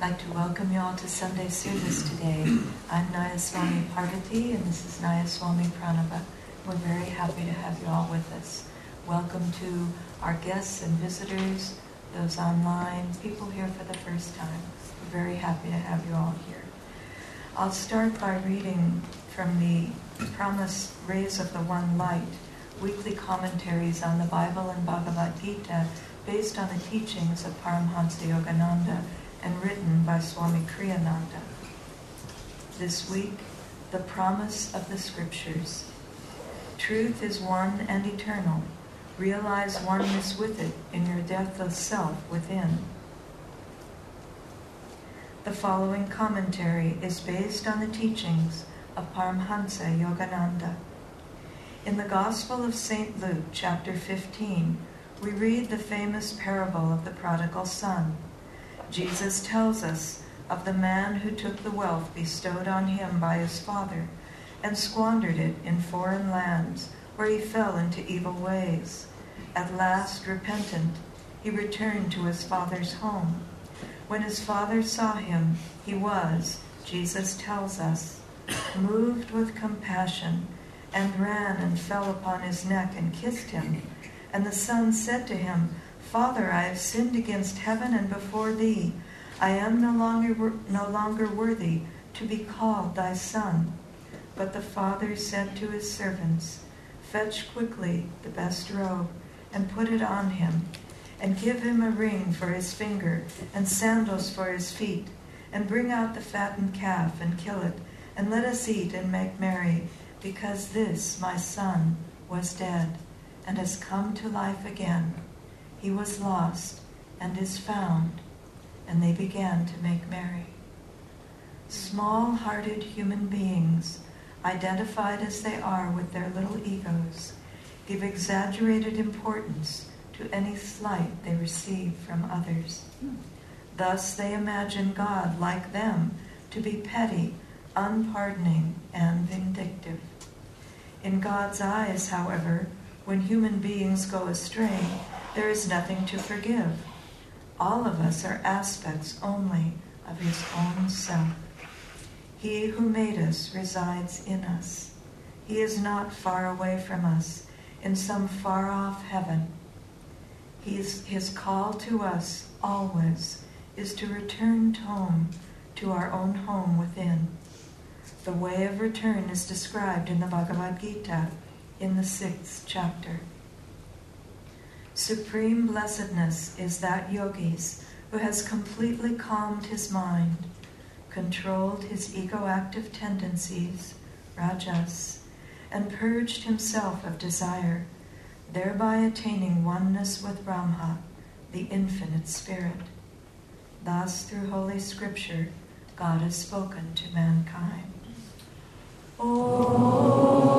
I'd like to welcome you all to Sunday service today. I'm Nayaswami Parvati, and this is Nayaswami Pranava. We're very happy to have you all with us. Welcome to our guests and visitors, those online, people here for the first time. We're very happy to have you all here. I'll start by reading from the Promise Rays of the One Light, weekly commentaries on the Bible and Bhagavad Gita based on the teachings of Paramhansa Yogananda and written by Swami Kriyananda. This week, the promise of the scriptures. Truth is one and eternal. Realize oneness with it in your deathless self within. The following commentary is based on the teachings of Paramhansa Yogananda. In the Gospel of St. Luke, chapter 15, we read the famous parable of the prodigal son. Jesus tells us of the man who took the wealth bestowed on him by his father and squandered it in foreign lands where he fell into evil ways. At last, repentant, he returned to his father's home. When his father saw him, he was, Jesus tells us, moved with compassion and ran and fell upon his neck and kissed him. And the son said to him, Father, I have sinned against heaven and before thee. I am no longer, no longer worthy to be called thy son. But the father said to his servants, Fetch quickly the best robe and put it on him, and give him a ring for his finger and sandals for his feet, and bring out the fattened calf and kill it, and let us eat and make merry, because this my son was dead and has come to life again. He was lost and is found, and they began to make merry. Small hearted human beings, identified as they are with their little egos, give exaggerated importance to any slight they receive from others. Thus they imagine God, like them, to be petty, unpardoning, and vindictive. In God's eyes, however, when human beings go astray, there is nothing to forgive. All of us are aspects only of His own self. He who made us resides in us. He is not far away from us in some far off heaven. He's, his call to us always is to return home to our own home within. The way of return is described in the Bhagavad Gita in the sixth chapter. Supreme blessedness is that yogi's who has completely calmed his mind, controlled his ego-active tendencies, rajas, and purged himself of desire, thereby attaining oneness with Brahma, the infinite spirit. Thus, through Holy Scripture, God has spoken to mankind. Om.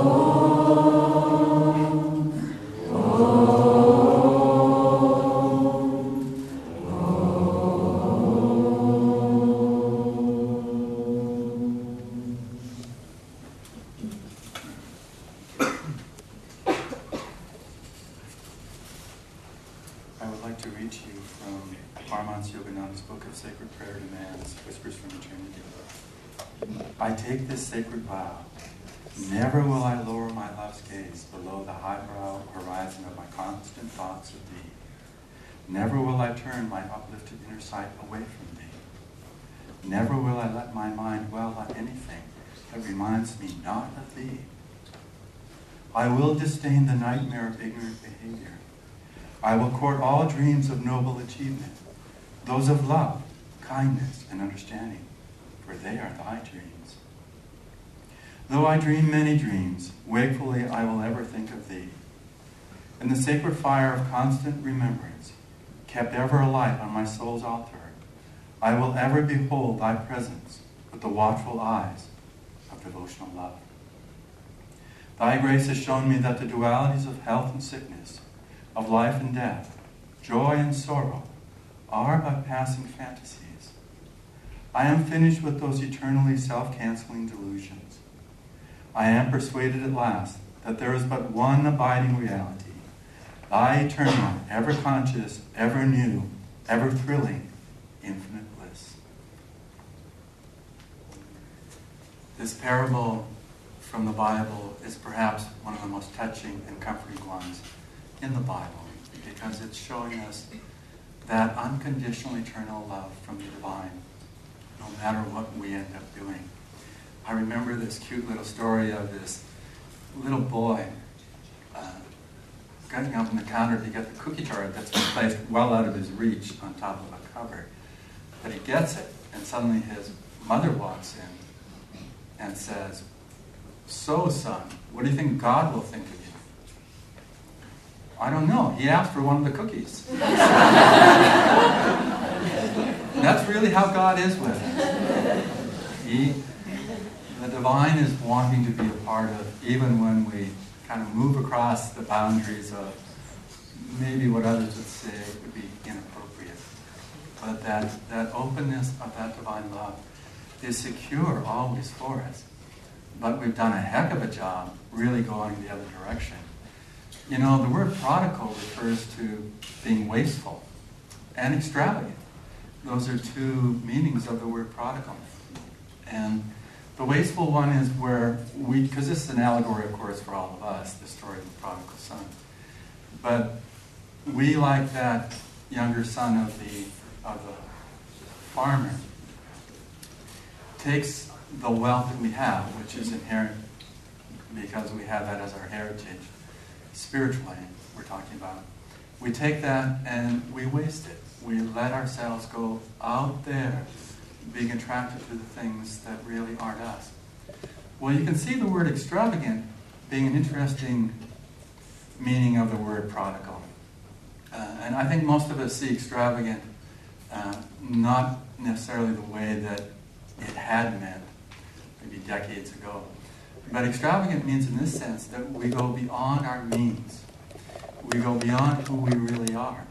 Sacred prayer to whispers from the chamber of love I take this sacred vow. Never will I lower my love's gaze below the highbrow horizon of my constant thoughts of thee. Never will I turn my uplifted inner sight away from thee. Never will I let my mind dwell on anything that reminds me not of thee. I will disdain the nightmare of ignorant behavior. I will court all dreams of noble achievement, those of love, kindness, and understanding, for they are thy dreams. Though I dream many dreams, wakefully I will ever think of thee. In the sacred fire of constant remembrance, kept ever alight on my soul's altar, I will ever behold thy presence with the watchful eyes of devotional love. Thy grace has shown me that the dualities of health and sickness, of life and death, joy and sorrow, are but passing fantasies. I am finished with those eternally self canceling delusions. I am persuaded at last that there is but one abiding reality, thy eternal, ever conscious, ever new, ever thrilling, infinite bliss. This parable from the Bible is perhaps one of the most touching and comforting ones in the Bible because it's showing us that unconditional eternal love from the divine, no matter what we end up doing. I remember this cute little story of this little boy uh, getting up on the counter to get the cookie jar that's been placed well out of his reach on top of a cupboard. But he gets it, and suddenly his mother walks in and says, So, son, what do you think God will think of? I don't know. He asked for one of the cookies. That's really how God is with us. He, the divine is wanting to be a part of, even when we kind of move across the boundaries of maybe what others would say would be inappropriate. But that, that openness of that divine love is secure always for us. But we've done a heck of a job really going the other direction. You know, the word prodigal refers to being wasteful and extravagant. Those are two meanings of the word prodigal. And the wasteful one is where we, because this is an allegory, of course, for all of us, the story of the prodigal son. But we, like that younger son of the, of the farmer, takes the wealth that we have, which is inherent because we have that as our heritage, spiritually, we're talking about. We take that and we waste it. We let ourselves go out there being attracted to the things that really aren't us. Well, you can see the word extravagant being an interesting meaning of the word prodigal. Uh, and I think most of us see extravagant uh, not necessarily the way that it had meant maybe decades ago. But extravagant means, in this sense, that we go beyond our means. We go beyond who we really are.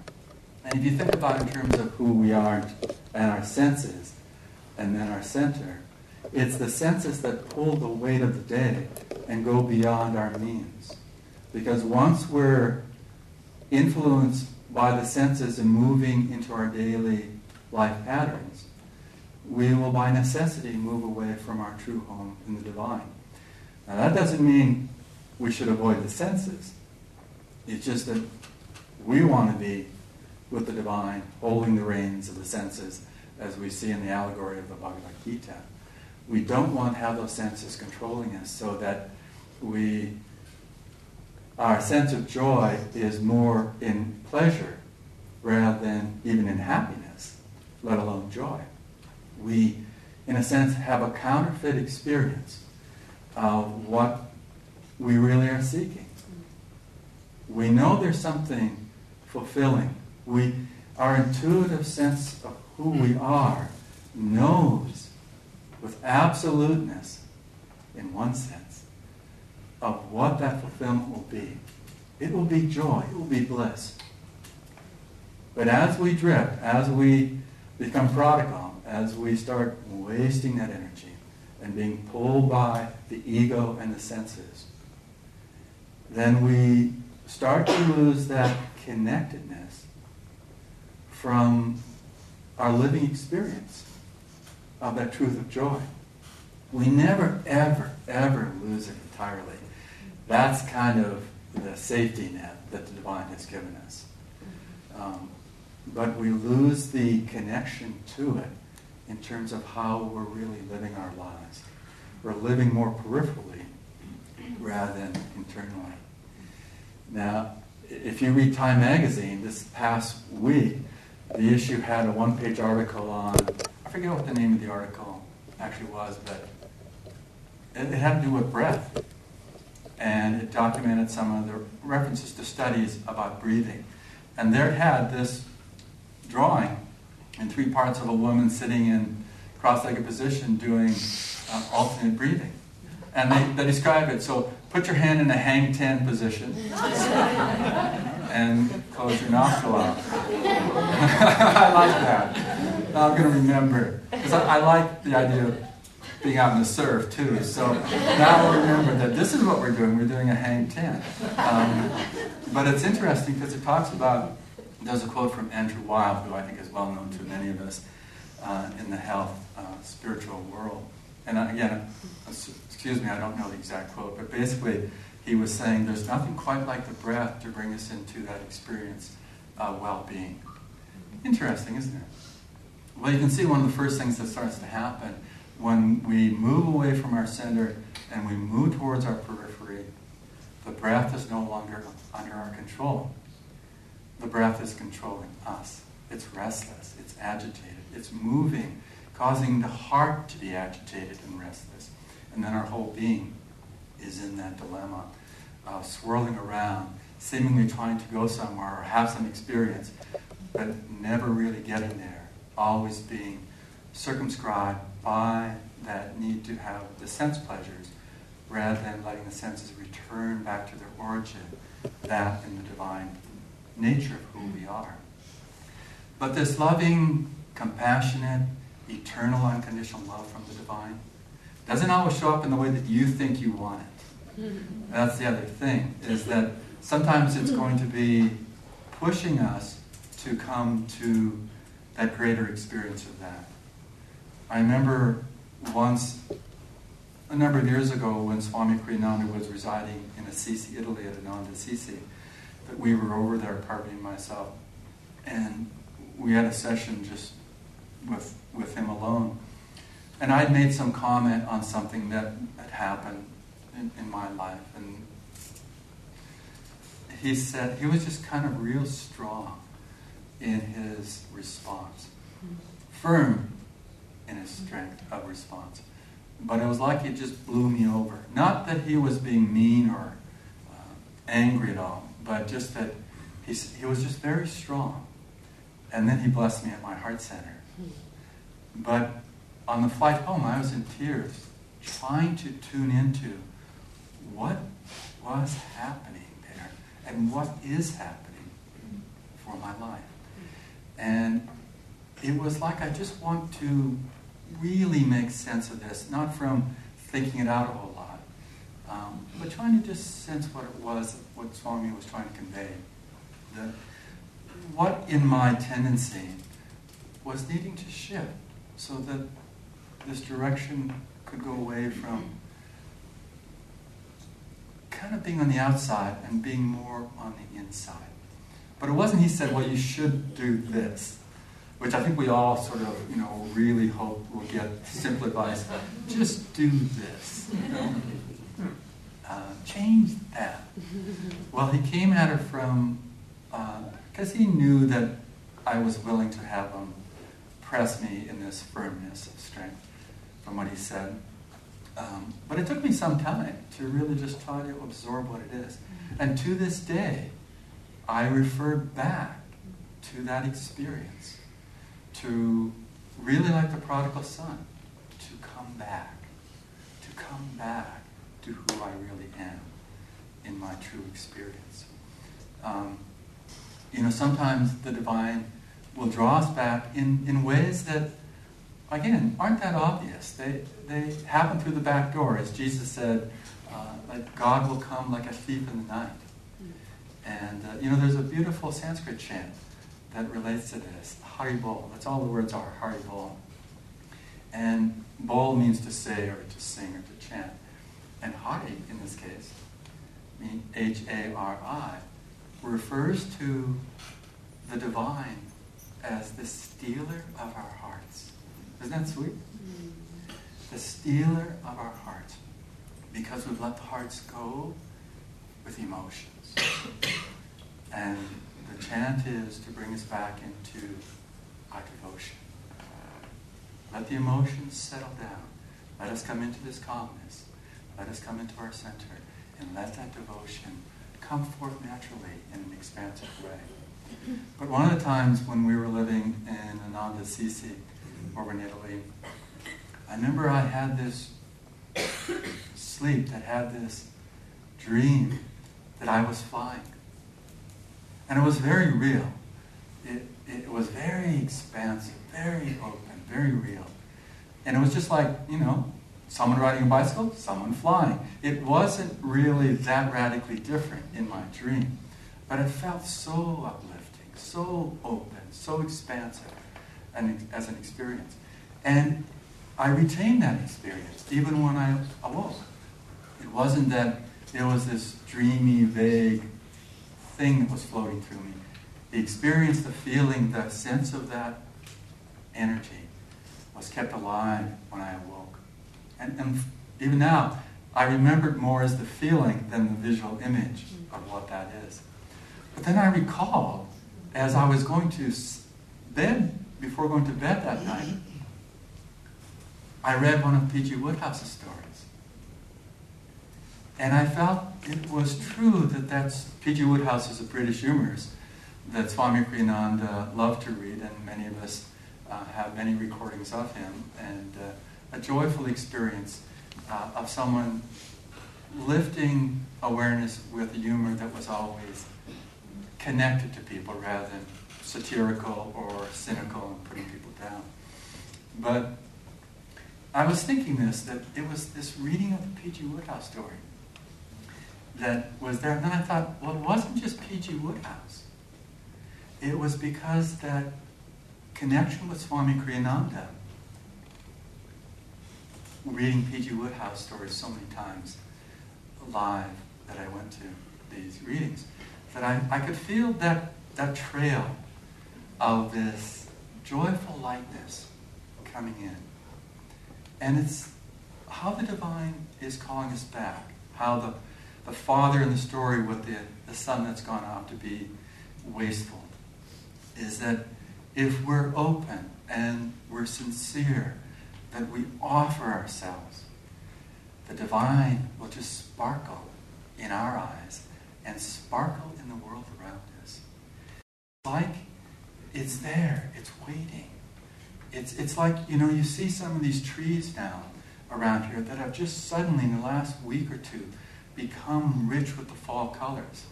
And if you think about in terms of who we are and our senses, and then our center, it's the senses that pull the weight of the day and go beyond our means. Because once we're influenced by the senses and moving into our daily life patterns, we will by necessity move away from our true home in the divine. Now that doesn't mean we should avoid the senses. It's just that we want to be with the divine, holding the reins of the senses, as we see in the allegory of the Bhagavad Gita. We don't want to have those senses controlling us so that we our sense of joy is more in pleasure rather than even in happiness, let alone joy. We, in a sense, have a counterfeit experience of what we really are seeking. We know there's something fulfilling. We, our intuitive sense of who we are knows with absoluteness, in one sense, of what that fulfillment will be. It will be joy, it will be bliss. But as we drift, as we become prodigal, as we start wasting that energy and being pulled by the ego and the senses, then we start to lose that connectedness from our living experience of that truth of joy. We never, ever, ever lose it entirely. That's kind of the safety net that the divine has given us. Um, but we lose the connection to it in terms of how we're really living our lives. We're living more peripherally rather than internally. Now, if you read Time magazine this past week, the issue had a one page article on, I forget what the name of the article actually was, but it, had to do with breath. And it documented some of the references to studies about breathing. And there it had this drawing in three parts of a woman sitting in cross-legged position doing uh, alternate breathing. And they, they describe it. So put your hand in a hang ten position and close your nostril out. I like that. Now I'm going to remember. Because I, I like the idea of being out in the surf too. So now I'll remember that this is what we're doing. We're doing a hang ten. Um, but it's interesting because it talks about, there's a quote from Andrew Weil, who I think is well known to many of us uh, in the health uh, spiritual world. and again, excuse me, I don't know the exact quote, but basically he was saying there's nothing quite like the breath to bring us into that experience of well-being. Interesting, isn't it? Well, you can see one of the first things that starts to happen when we move away from our center and we move towards our periphery, the breath is no longer under our control. The breath is controlling us. It's restless, it's agitated, it's moving, causing the heart to be agitated and restless. And then our whole being is in that dilemma, uh, swirling around, seemingly trying to go somewhere or have some experience, but never really getting there, always being circumscribed by that need to have the sense pleasures rather than letting the senses return back to their origin, that in the divine nature of who we are. But this loving, compassionate, eternal, unconditional love from the divine doesn't always show up in the way that you think you want it. That's the other thing, is that sometimes it's going to be pushing us to come to that greater experience of that. I remember once, a number of years ago, when Swami Kriyananda was residing in Assisi, Italy, at Ananda Assisi, that we were over there, Parvati and myself, and we had a session just with, with him alone. And I'd made some comment on something that had happened in, in my life. And he said, he was just kind of real strong in his response, firm in his strength of response. But it was like it just blew me over. Not that he was being mean or uh, angry at all, but just that he, he was just very strong. And then he blessed me at my heart center. But on the flight home, I was in tears, trying to tune into what was happening there and what is happening for my life. And it was like I just want to really make sense of this, not from thinking it out a whole lot, um, but trying to just sense what it was, what Swami was trying to convey. The, what in my tendency was needing to shift so that this direction could go away from kind of being on the outside and being more on the inside. But it wasn't he said, well, you should do this, which I think we all sort of, you know, really hope we'll get simple advice. Just do this. You know? Uh, change that. Well, he came at it from uh, because he knew that I was willing to have him press me in this firmness of strength from what he said. Um, but it took me some time to really just try to absorb what it is. And to this day, I refer back to that experience, to really like the prodigal son, to come back, to come back to who I really am in my true experience. Um, you know, sometimes the divine will draw us back in, in ways that, again, aren't that obvious. They, they happen through the back door, as Jesus said, uh, like God will come like a thief in the night. And, uh, you know, there's a beautiful Sanskrit chant that relates to this, Hari Bol. That's all the words are, Hari Bol. And Bol means to say or to sing or to chant. And Hari, in this case, means H-A-R-I, refers to the divine as the stealer of our hearts. Isn't that sweet? Mm. The stealer of our hearts. Because we've let the hearts go with emotions. and the chant is to bring us back into our devotion. Let the emotions settle down. Let us come into this calmness. Let us come into our center. And let that devotion come forth naturally in an expansive way. But one of the times when we were living in Ananda Assisi over in Italy, I remember I had this sleep that had this dream that I was flying. And it was very real. It, it was very expansive, very open, very real. And it was just like, you know, someone riding a bicycle, someone flying. It wasn't really that radically different in my dream, but it felt so uplifting, so open, so expansive and, as an experience. And I retained that experience even when I awoke. It wasn't that there was this dreamy, vague thing that was floating through me. The experience, the feeling, the sense of that energy was kept alive when I awoke. And, and even now, I remember it more as the feeling than the visual image of what that is. But then I recalled, as I was going to bed, before going to bed that night, I read one of P.G. Wodehouse's stories. And I felt it was true that that's P.G. Wodehouse is a British humorist that Swami Kriyananda loved to read, and many of us uh, have many recordings of him, and uh, a joyful experience uh, of someone lifting awareness with humor that was always connected to people rather than satirical or cynical and putting people down. But I was thinking this, that it was this reading of the P.G. Wodehouse story that was there. And then I thought, well, it wasn't just P.G. Wodehouse. It was because that connection with Swami Kriyananda, reading P.G. Wodehouse stories so many times live that I went to these readings, that I, I could feel that, that trail of this joyful lightness coming in. And it's how the divine is calling us back, how the, the father in the story with the, the son that's gone off to be wasteful, is that if we're open and we're sincere, that we offer ourselves, the divine will just sparkle in our eyes and sparkle in the world around us. Like it's there, it's waiting. It's, it's like, you know, you see some of these trees now around here that have just suddenly, in the last week or two, become rich with the fall colors.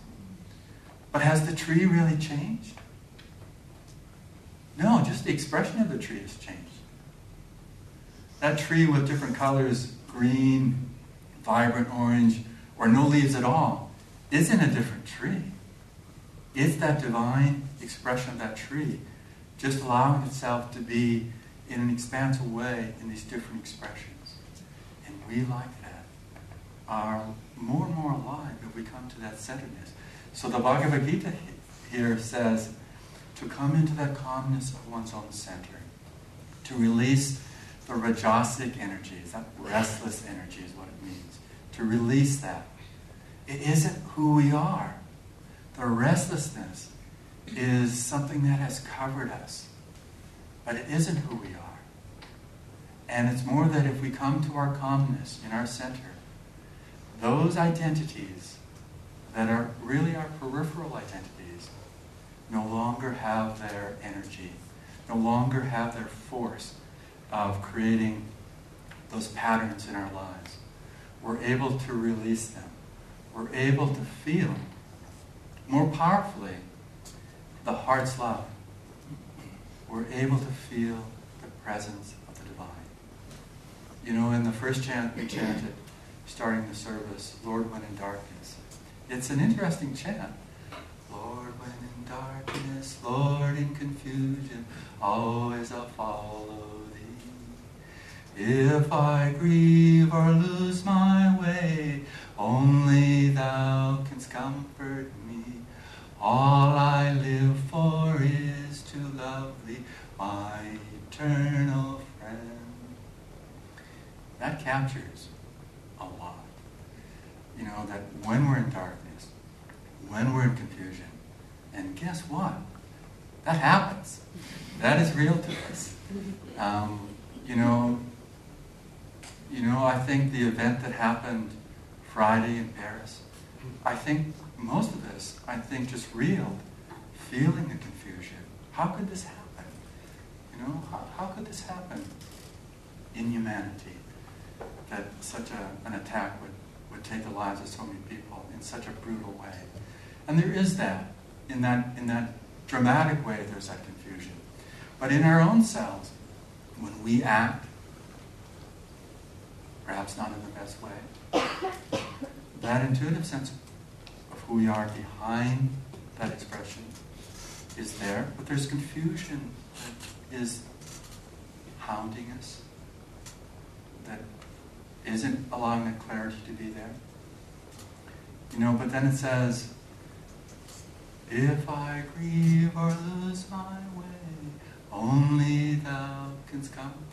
But has the tree really changed? No, just the expression of the tree has changed. That tree with different colors, green, vibrant orange, or no leaves at all, isn't a different tree. It's that divine expression of that tree, just allowing itself to be in an expansive way in these different expressions. And we, like that, are more and more alive if we come to that centeredness. So the Bhagavad Gita here says to come into that calmness of one's own center, to release the rajasic energies, that restless energy is what it means, to release that. It isn't who we are. The restlessness is something that has covered us, but it isn't who we are. And it's more that if we come to our calmness in our center, those identities that are really our peripheral identities no longer have their energy, no longer have their force of creating those patterns in our lives. We're able to release them. We're able to feel more powerfully the heart's love. We're able to feel the presence of the divine. You know, in the first chant we chanted, starting the service, Lord, when in darkness. It's an interesting chant. Lord, when in darkness, Lord, in confusion, always I'll follow. If I grieve or lose my way, only thou canst comfort me. All I live for is to love thee, my eternal friend. That captures a lot. You know, that when we're in darkness, when we're in confusion, and guess what? That happens. That is real to us. Um, you know, you know, I think the event that happened Friday in Paris, I think most of us, I think, just reeled, feeling the confusion. How could this happen? You know, how, how could this happen in humanity? That such a, an attack would, would take the lives of so many people in such a brutal way. And there is that. In that, in that dramatic way, there's that confusion. But in our own selves, when we act, perhaps not in the best way, that intuitive sense of who we are behind that expression is there, but there's confusion that is hounding us, that isn't allowing that clarity to be there. You know, but then it says, if I grieve or lose my way, only thou canst comfort me. Well,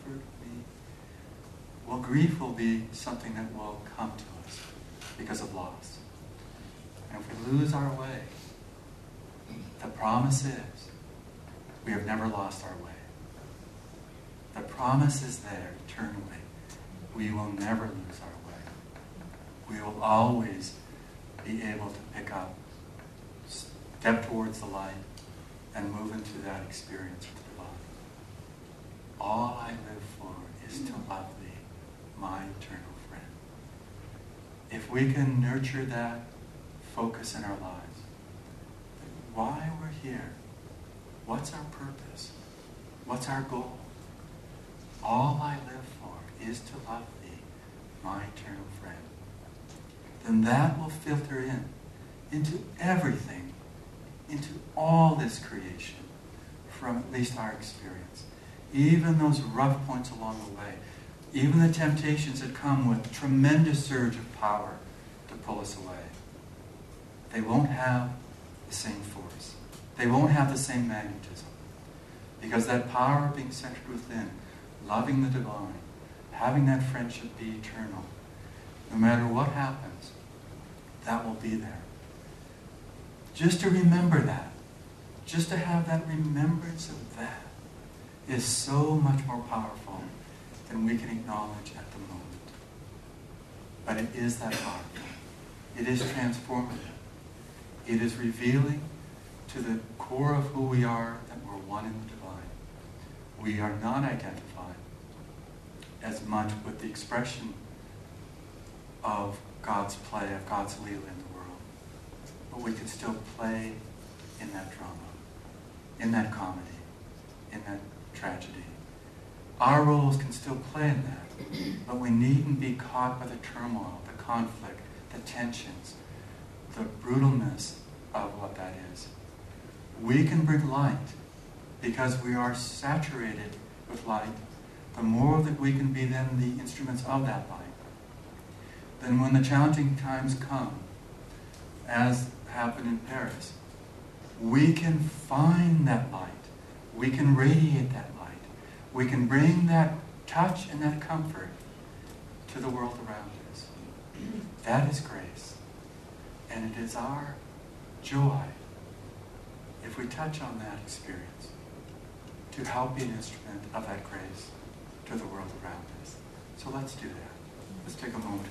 grief will be something that will come to us because of loss. And if we lose our way, the promise is we have never lost our way. The promise is there eternally. We will never lose our way. We will always be able to pick up, step towards the light, and move into that experience with the divine. All I live for is to love my eternal friend. If we can nurture that focus in our lives, why we're here, what's our purpose, what's our goal, all I live for is to love thee, my eternal friend, then that will filter in into everything, into all this creation, from at least our experience. Even those rough points along the way, even the temptations that come with tremendous surge of power to pull us away, they won't have the same force. They won't have the same magnetism. Because that power of being centered within loving the divine, having that friendship be eternal, no matter what happens, that will be there. Just to remember that, just to have that remembrance of that, is so much more powerful than we can acknowledge at the moment. But it is that powerful. It is transformative. It is revealing to the core of who we are that we're one in the divine. We are not identified as much with the expression of God's play, of God's Leela in the world. But we can still play in that drama, in that comedy, in that tragedy. Our roles can still play in that, but we needn't be caught by the turmoil, the conflict, the tensions, the brutalness of what that is. We can bring light because we are saturated with light the more that we can be then the instruments of that light, then when the challenging times come, as happened in Paris, we can find that light. We can radiate that. We can bring that touch and that comfort to the world around us. That is grace. And it is our joy, if we touch on that experience, to help be an instrument of that grace to the world around us. So let's do that. Let's take a moment